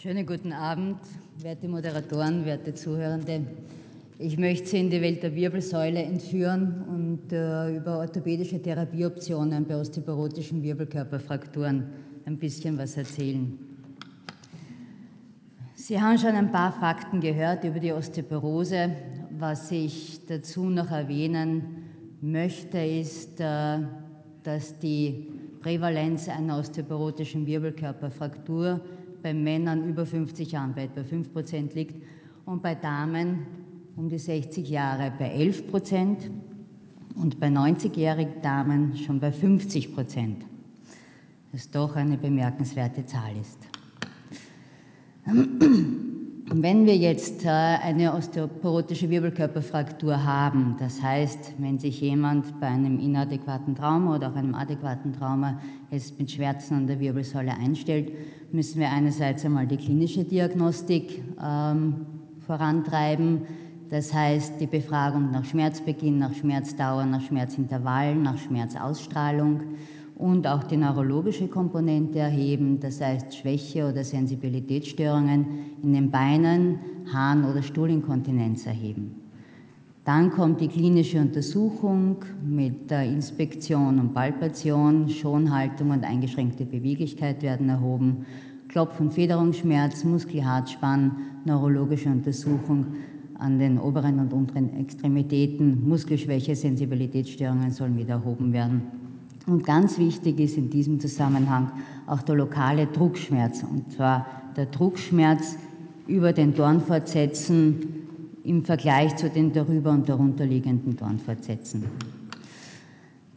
Schönen guten Abend, werte Moderatoren, werte Zuhörende. Ich möchte Sie in die Welt der Wirbelsäule entführen und äh, über orthopädische Therapieoptionen bei osteoporotischen Wirbelkörperfrakturen ein bisschen was erzählen. Sie haben schon ein paar Fakten gehört über die Osteoporose. Was ich dazu noch erwähnen möchte, ist, äh, dass die Prävalenz einer osteoporotischen Wirbelkörperfraktur bei Männern über 50 Jahren bei etwa 5 Prozent liegt und bei Damen um die 60 Jahre bei 11 Prozent und bei 90-jährigen Damen schon bei 50 Prozent. Was doch eine bemerkenswerte Zahl ist. Wenn wir jetzt äh, eine osteoporotische Wirbelkörperfraktur haben, das heißt, wenn sich jemand bei einem inadäquaten Trauma oder auch einem adäquaten Trauma jetzt mit Schmerzen an der Wirbelsäule einstellt, müssen wir einerseits einmal die klinische Diagnostik ähm, vorantreiben, das heißt die Befragung nach Schmerzbeginn, nach Schmerzdauer, nach Schmerzintervallen, nach Schmerzausstrahlung und auch die neurologische Komponente erheben, das heißt Schwäche oder Sensibilitätsstörungen in den Beinen, Harn- oder Stuhlinkontinenz erheben. Dann kommt die klinische Untersuchung mit der Inspektion und Palpation, Schonhaltung und eingeschränkte Beweglichkeit werden erhoben, Klopf- und Federungsschmerz, Muskelhartspann, neurologische Untersuchung an den oberen und unteren Extremitäten, Muskelschwäche, Sensibilitätsstörungen sollen wieder erhoben werden. Und ganz wichtig ist in diesem Zusammenhang auch der lokale Druckschmerz, und zwar der Druckschmerz über den Dornfortsätzen im Vergleich zu den darüber und darunter liegenden Dornfortsätzen.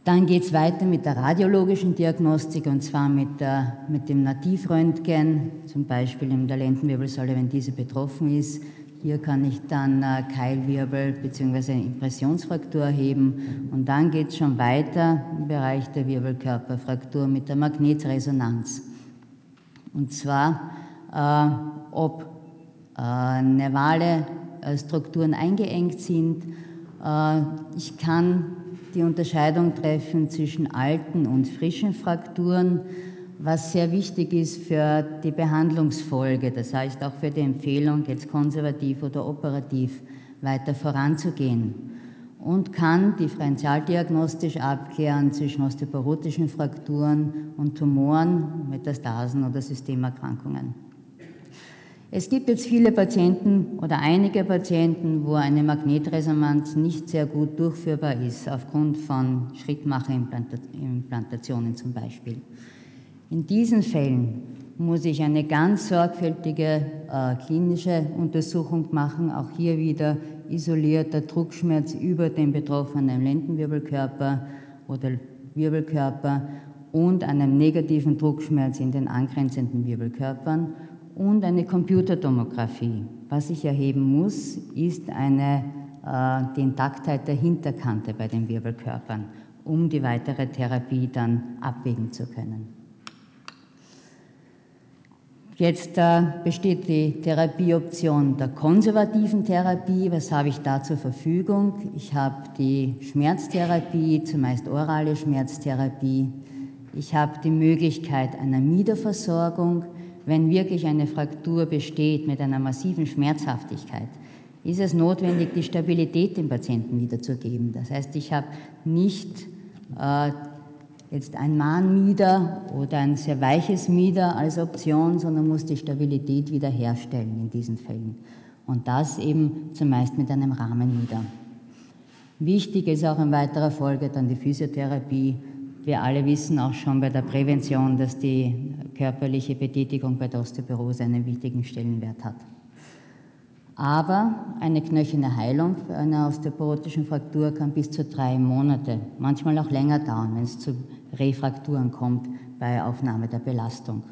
Dann geht es weiter mit der radiologischen Diagnostik und zwar mit, der, mit dem Nativröntgen, zum Beispiel in der Lendenwirbelsäule, wenn diese betroffen ist, hier kann ich dann äh, Keilwirbel bzw. Impressionsfraktur heben und dann geht es schon weiter im Bereich der Wirbelkörperfraktur mit der Magnetresonanz. Und zwar, äh, ob äh, nervale äh, Strukturen eingeengt sind. Äh, ich kann die Unterscheidung treffen zwischen alten und frischen Frakturen was sehr wichtig ist für die Behandlungsfolge, das heißt auch für die Empfehlung, jetzt konservativ oder operativ weiter voranzugehen und kann differentialdiagnostisch abklären zwischen osteoporotischen Frakturen und Tumoren, Metastasen oder Systemerkrankungen. Es gibt jetzt viele Patienten oder einige Patienten, wo eine Magnetresonanz nicht sehr gut durchführbar ist, aufgrund von Schrittmacherimplantationen zum Beispiel. In diesen Fällen muss ich eine ganz sorgfältige äh, klinische Untersuchung machen, auch hier wieder isolierter Druckschmerz über den betroffenen Lendenwirbelkörper oder Wirbelkörper und einem negativen Druckschmerz in den angrenzenden Wirbelkörpern und eine Computertomographie. Was ich erheben muss, ist eine, äh, die Intaktheit der Hinterkante bei den Wirbelkörpern, um die weitere Therapie dann abwägen zu können. Jetzt äh, besteht die Therapieoption der konservativen Therapie. Was habe ich da zur Verfügung? Ich habe die Schmerztherapie, zumeist orale Schmerztherapie. Ich habe die Möglichkeit einer Miederversorgung. Wenn wirklich eine Fraktur besteht mit einer massiven Schmerzhaftigkeit, ist es notwendig, die Stabilität dem Patienten wiederzugeben. Das heißt, ich habe nicht äh, jetzt ein Mahnmieder oder ein sehr weiches Mieder als Option, sondern muss die Stabilität wiederherstellen in diesen Fällen. Und das eben zumeist mit einem Rahmenmieder. Wichtig ist auch in weiterer Folge dann die Physiotherapie. Wir alle wissen auch schon bei der Prävention, dass die körperliche Betätigung bei der Osteoporose einen wichtigen Stellenwert hat. Aber eine knöcherne Heilung einer osteoporotischen Fraktur kann bis zu drei Monate, manchmal auch länger dauern, wenn es zu Refrakturen kommt bei Aufnahme der Belastung.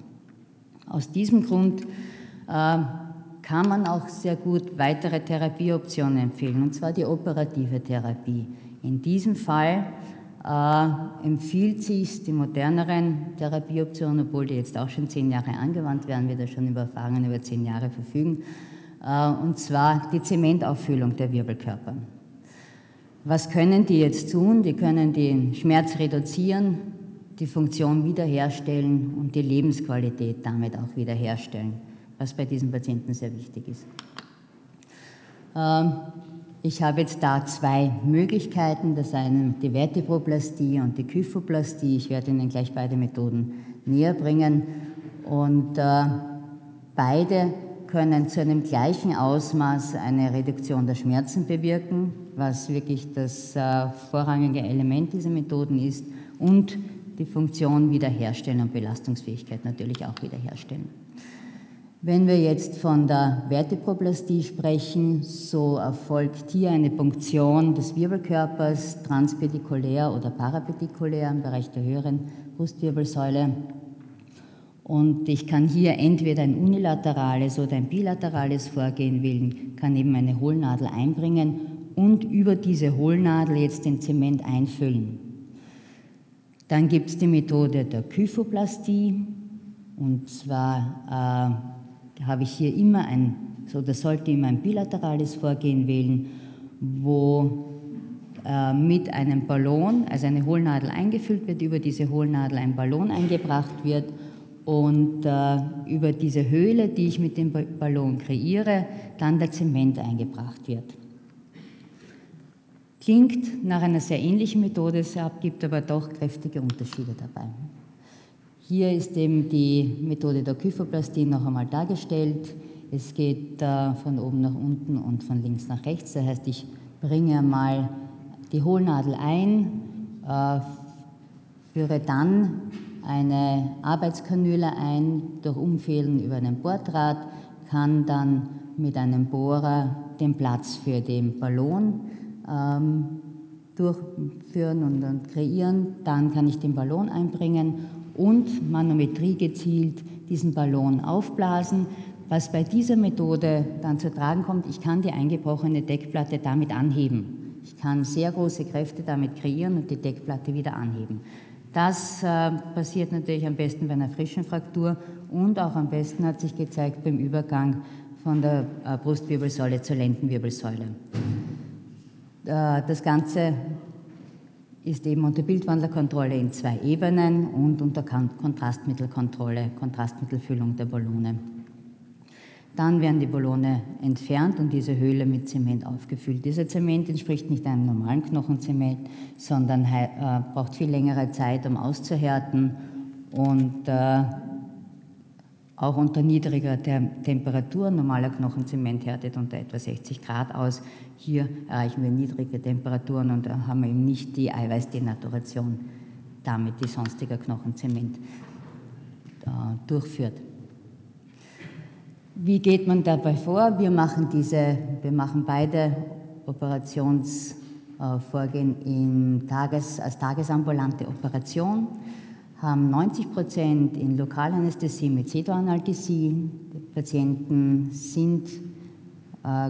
Aus diesem Grund äh, kann man auch sehr gut weitere Therapieoptionen empfehlen, und zwar die operative Therapie. In diesem Fall äh, empfiehlt sich die moderneren Therapieoptionen, obwohl die jetzt auch schon zehn Jahre angewandt werden, wir da schon über Erfahrungen über zehn Jahre verfügen, äh, und zwar die Zementauffüllung der Wirbelkörper. Was können die jetzt tun? Die können den Schmerz reduzieren, die Funktion wiederherstellen und die Lebensqualität damit auch wiederherstellen. was bei diesen Patienten sehr wichtig ist. Ähm, ich habe jetzt da zwei Möglichkeiten, das eine die Vertebroplastie und die Kyphoplastie. Ich werde Ihnen gleich beide Methoden näher bringen. Und äh, beide können zu einem gleichen Ausmaß eine Reduktion der Schmerzen bewirken, was wirklich das äh, vorrangige Element dieser Methoden ist, und die Funktion wiederherstellen und Belastungsfähigkeit natürlich auch wiederherstellen. Wenn wir jetzt von der Vertebroplastie sprechen, so erfolgt hier eine Punktion des Wirbelkörpers transpedikulär oder parapedikulär im Bereich der höheren Brustwirbelsäule. Und ich kann hier entweder ein unilaterales oder ein bilaterales Vorgehen wählen, kann eben eine Hohlnadel einbringen und über diese Hohlnadel jetzt den Zement einfüllen. Dann gibt es die Methode der Kyphoplastie und zwar äh, habe ich hier immer ein, so das sollte immer ein bilaterales Vorgehen wählen, wo äh, mit einem Ballon, also eine Hohlnadel eingefüllt wird, über diese Hohlnadel ein Ballon eingebracht wird und äh, über diese Höhle, die ich mit dem Ballon kreiere, dann der Zement eingebracht wird. Klingt nach einer sehr ähnlichen Methode, es gibt aber doch kräftige Unterschiede dabei. Hier ist eben die Methode der Kyphoplastie noch einmal dargestellt. Es geht äh, von oben nach unten und von links nach rechts. Das heißt, ich bringe mal die Hohlnadel ein, äh, führe dann eine Arbeitskanüle ein durch Umfehlen über einen Borddraht, kann dann mit einem Bohrer den Platz für den Ballon ähm, durchführen und, und kreieren. Dann kann ich den Ballon einbringen und Manometrie gezielt diesen Ballon aufblasen. Was bei dieser Methode dann zu tragen kommt, ich kann die eingebrochene Deckplatte damit anheben. Ich kann sehr große Kräfte damit kreieren und die Deckplatte wieder anheben. Das äh, passiert natürlich am besten bei einer frischen Fraktur und auch am besten hat sich gezeigt beim Übergang von der äh, Brustwirbelsäule zur Lendenwirbelsäule. Äh, das Ganze ist eben unter Bildwandlerkontrolle in zwei Ebenen und unter Kontrastmittelkontrolle, Kontrastmittelfüllung der Ballone. Dann werden die Ballone entfernt und diese Höhle mit Zement aufgefüllt. Dieser Zement entspricht nicht einem normalen Knochenzement, sondern äh, braucht viel längere Zeit, um auszuhärten und äh, auch unter niedriger Temperatur. Normaler Knochenzement härtet unter etwa 60 Grad aus. Hier erreichen wir niedrige Temperaturen und haben eben nicht die Eiweißdenaturation damit, die sonstiger Knochenzement äh, durchführt. Wie geht man dabei vor? Wir machen, diese, wir machen beide Operationsvorgehen Tages, als tagesambulante Operation haben 90 Prozent in Lokalanästhesie mit Cedoanalgesie. Die Patienten sind äh,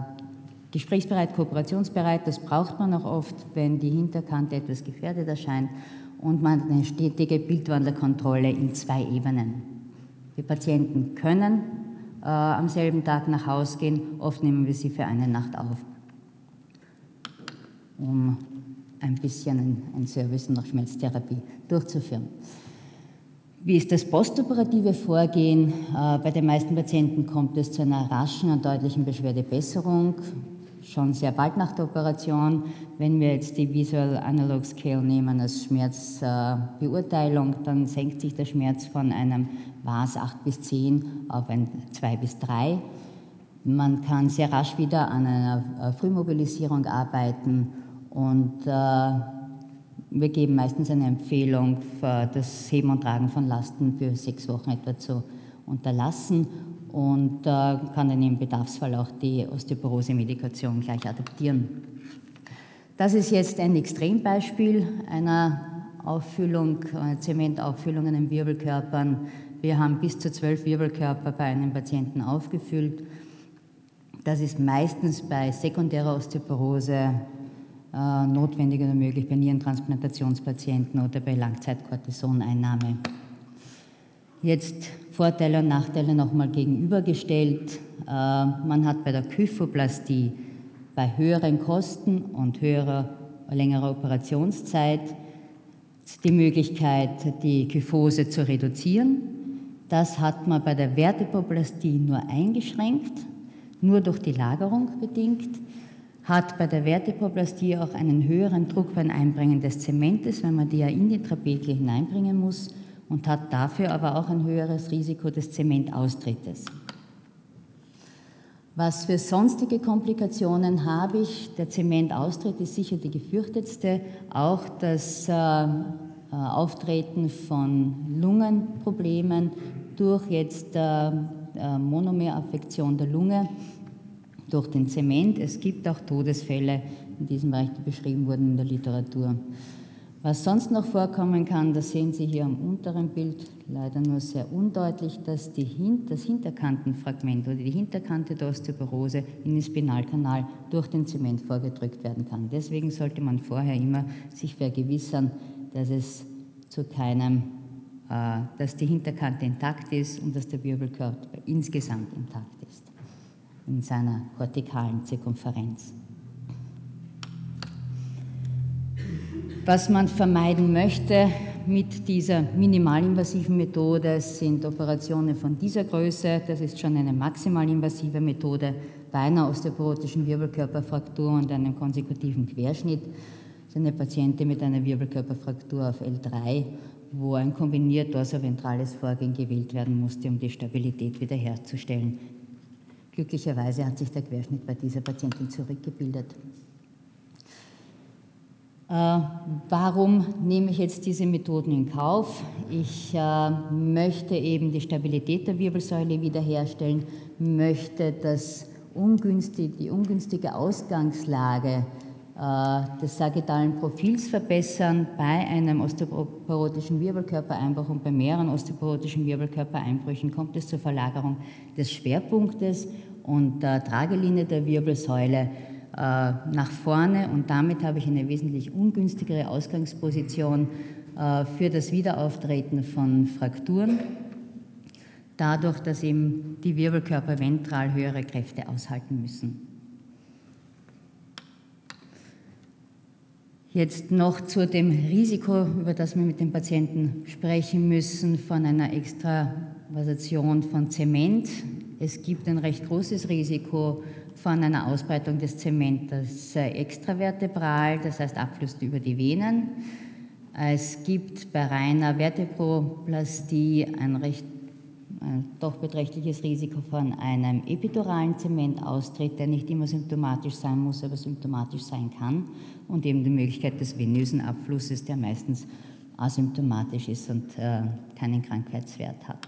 gesprächsbereit, kooperationsbereit. Das braucht man auch oft, wenn die Hinterkante etwas gefährdet erscheint. Und man hat eine stetige Bildwandlerkontrolle in zwei Ebenen. Die Patienten können äh, am selben Tag nach Hause gehen. Oft nehmen wir sie für eine Nacht auf, um ein bisschen ein Service nach Schmerztherapie durchzuführen. Wie ist das postoperative Vorgehen? Äh, bei den meisten Patienten kommt es zu einer raschen und deutlichen Beschwerdebesserung, schon sehr bald nach der Operation. Wenn wir jetzt die Visual Analog Scale nehmen als Schmerzbeurteilung, dann senkt sich der Schmerz von einem VAS 8 bis 10 auf ein 2 bis 3. Man kann sehr rasch wieder an einer Frühmobilisierung arbeiten und äh, wir geben meistens eine Empfehlung, das Heben und Tragen von Lasten für sechs Wochen etwa zu unterlassen und kann dann im Bedarfsfall auch die Osteoporose-Medikation gleich adaptieren. Das ist jetzt ein Extrembeispiel einer Auffüllung, einer Zementauffüllung an den Wirbelkörpern. Wir haben bis zu zwölf Wirbelkörper bei einem Patienten aufgefüllt. Das ist meistens bei sekundärer Osteoporose äh, notwendig oder möglich bei Nierentransplantationspatienten oder bei Langzeitkortisoneinnahme. Jetzt Vorteile und Nachteile nochmal gegenübergestellt. Äh, man hat bei der Kyphoplastie bei höheren Kosten und höherer, längerer Operationszeit die Möglichkeit, die Kyphose zu reduzieren. Das hat man bei der Vertebroplastie nur eingeschränkt, nur durch die Lagerung bedingt, hat bei der Vertebroplastie auch einen höheren Druck beim Einbringen des Zementes, wenn man die ja in die Trapezie hineinbringen muss und hat dafür aber auch ein höheres Risiko des Zementaustrittes. Was für sonstige Komplikationen habe ich? Der Zementaustritt ist sicher die gefürchtetste. Auch das äh, äh, Auftreten von Lungenproblemen durch jetzt äh, äh, Monomeraffektion der Lunge durch den Zement. Es gibt auch Todesfälle in diesem Bereich, die beschrieben wurden in der Literatur. Was sonst noch vorkommen kann, das sehen Sie hier am unteren Bild, leider nur sehr undeutlich, dass die, das Hinterkantenfragment oder die Hinterkante der Osteoporose in den Spinalkanal durch den Zement vorgedrückt werden kann. Deswegen sollte man vorher immer sich vergewissern, dass es zu keinem, äh, dass die Hinterkante intakt ist und dass der Wirbelkörper insgesamt intakt ist in seiner kortikalen Zirkumferenz. Was man vermeiden möchte mit dieser minimalinvasiven Methode sind Operationen von dieser Größe. Das ist schon eine maximalinvasive Methode bei einer osteoporotischen Wirbelkörperfraktur und einem konsekutiven Querschnitt. Das ist eine Patientin mit einer Wirbelkörperfraktur auf L3, wo ein kombiniert dorsoventrales Vorgehen gewählt werden musste, um die Stabilität wiederherzustellen. Glücklicherweise hat sich der Querschnitt bei dieser Patientin zurückgebildet. Äh, warum nehme ich jetzt diese Methoden in Kauf? Ich äh, möchte eben die Stabilität der Wirbelsäule wiederherstellen, möchte das ungünstige, die ungünstige Ausgangslage äh, des sagittalen Profils verbessern bei einem osteoporotischen Wirbelkörpereinbruch und bei mehreren osteoporotischen Wirbelkörpereinbrüchen kommt es zur Verlagerung des Schwerpunktes und der Tragelinie der Wirbelsäule nach vorne und damit habe ich eine wesentlich ungünstigere Ausgangsposition äh, für das Wiederauftreten von Frakturen, dadurch, dass eben die Wirbelkörper ventral höhere Kräfte aushalten müssen. Jetzt noch zu dem Risiko, über das wir mit den Patienten sprechen müssen, von einer Extravasation von Zement. Es gibt ein recht großes Risiko von einer Ausbreitung des Zementes extravertebral, das heißt Abfluss über die Venen. Es gibt bei reiner Vertebroplastie ein recht ein doch beträchtliches Risiko von einem epiduralen Zementaustritt, der nicht immer symptomatisch sein muss, aber symptomatisch sein kann, und eben die Möglichkeit des venösen Abflusses, der meistens asymptomatisch ist und äh, keinen Krankheitswert hat.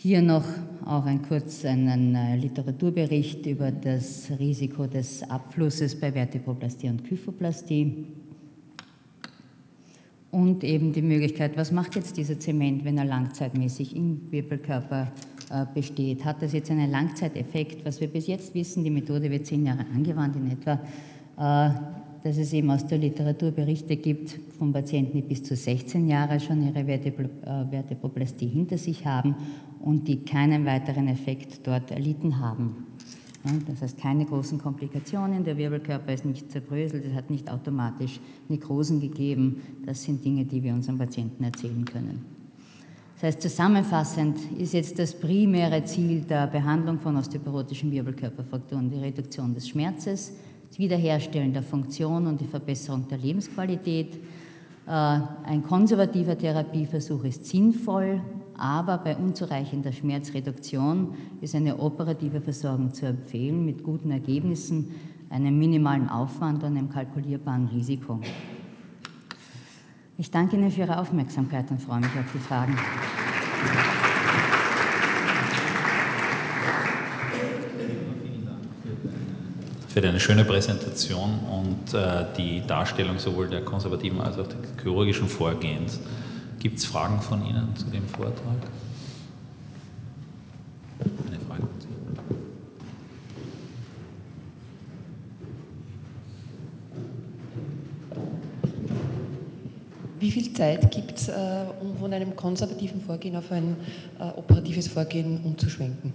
Hier noch auch ein kurz einen äh, Literaturbericht über das Risiko des Abflusses bei Vertebroplastie und Kyphoplastie. Und eben die Möglichkeit, was macht jetzt dieser Zement, wenn er langzeitmäßig im Wirbelkörper äh, besteht? Hat das jetzt einen Langzeiteffekt? Was wir bis jetzt wissen, die Methode wird zehn Jahre angewandt in etwa, äh, dass es eben aus der Literatur Berichte gibt von Patienten, die bis zu 16 Jahre schon ihre Vertebroplastie hinter sich haben und die keinen weiteren Effekt dort erlitten haben. Das heißt, keine großen Komplikationen, der Wirbelkörper ist nicht zerbröselt, es hat nicht automatisch Nekrosen gegeben. Das sind Dinge, die wir unseren Patienten erzählen können. Das heißt, zusammenfassend ist jetzt das primäre Ziel der Behandlung von osteoporotischen Wirbelkörperfrakturen die Reduktion des Schmerzes, das Wiederherstellen der Funktion und die Verbesserung der Lebensqualität. Äh, ein konservativer Therapieversuch ist sinnvoll, aber bei unzureichender Schmerzreduktion ist eine operative Versorgung zu empfehlen mit guten Ergebnissen, einem minimalen Aufwand und einem kalkulierbaren Risiko. Ich danke Ihnen für Ihre Aufmerksamkeit und freue mich auf die Fragen. Für deine schöne Präsentation und äh, die Darstellung sowohl der konservativen als auch des chirurgischen Vorgehens. Gibt es Fragen von Ihnen zu dem Vortrag? Eine Frage. Wie viel Zeit gibt es, äh, um von einem konservativen Vorgehen auf ein äh, operatives Vorgehen umzuschwenken?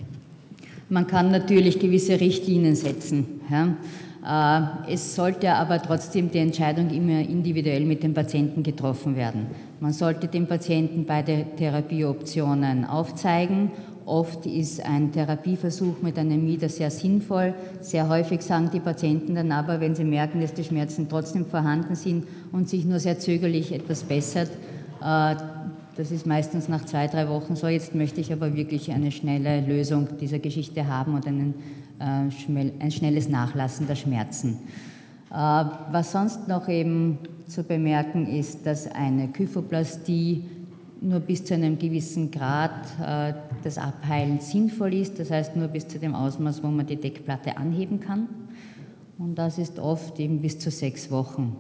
Man kann natürlich gewisse Richtlinien setzen. Ja. Äh, es sollte aber trotzdem die Entscheidung immer individuell mit dem Patienten getroffen werden. Man sollte dem Patienten beide Therapieoptionen aufzeigen. Oft ist ein Therapieversuch mit einem Mieder sehr sinnvoll. Sehr häufig sagen die Patienten dann aber, wenn sie merken, dass die Schmerzen trotzdem vorhanden sind und sich nur sehr zögerlich etwas bessert, äh, das ist meistens nach zwei, drei Wochen so. Jetzt möchte ich aber wirklich eine schnelle Lösung dieser Geschichte haben und einen, äh, ein schnelles Nachlassen der Schmerzen. Äh, was sonst noch eben zu bemerken ist, dass eine Kyphoplastie nur bis zu einem gewissen Grad äh, das Abheilen sinnvoll ist, das heißt nur bis zu dem Ausmaß, wo man die Deckplatte anheben kann. Und das ist oft eben bis zu sechs Wochen.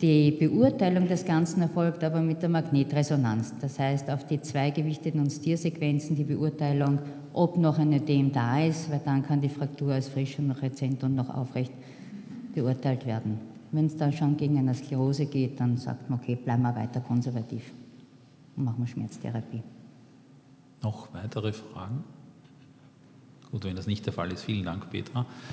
Die Beurteilung des Ganzen erfolgt aber mit der Magnetresonanz. Das heißt, auf die zwei gewichteten und Stiersequenzen die Beurteilung, ob noch ein Ödem da ist, weil dann kann die Fraktur als frisch und noch rezent und noch aufrecht beurteilt werden. Wenn es dann schon gegen eine Sklerose geht, dann sagt man, okay, bleiben wir weiter konservativ und machen wir Schmerztherapie. Noch weitere Fragen? Gut, wenn das nicht der Fall ist, vielen Dank, Petra.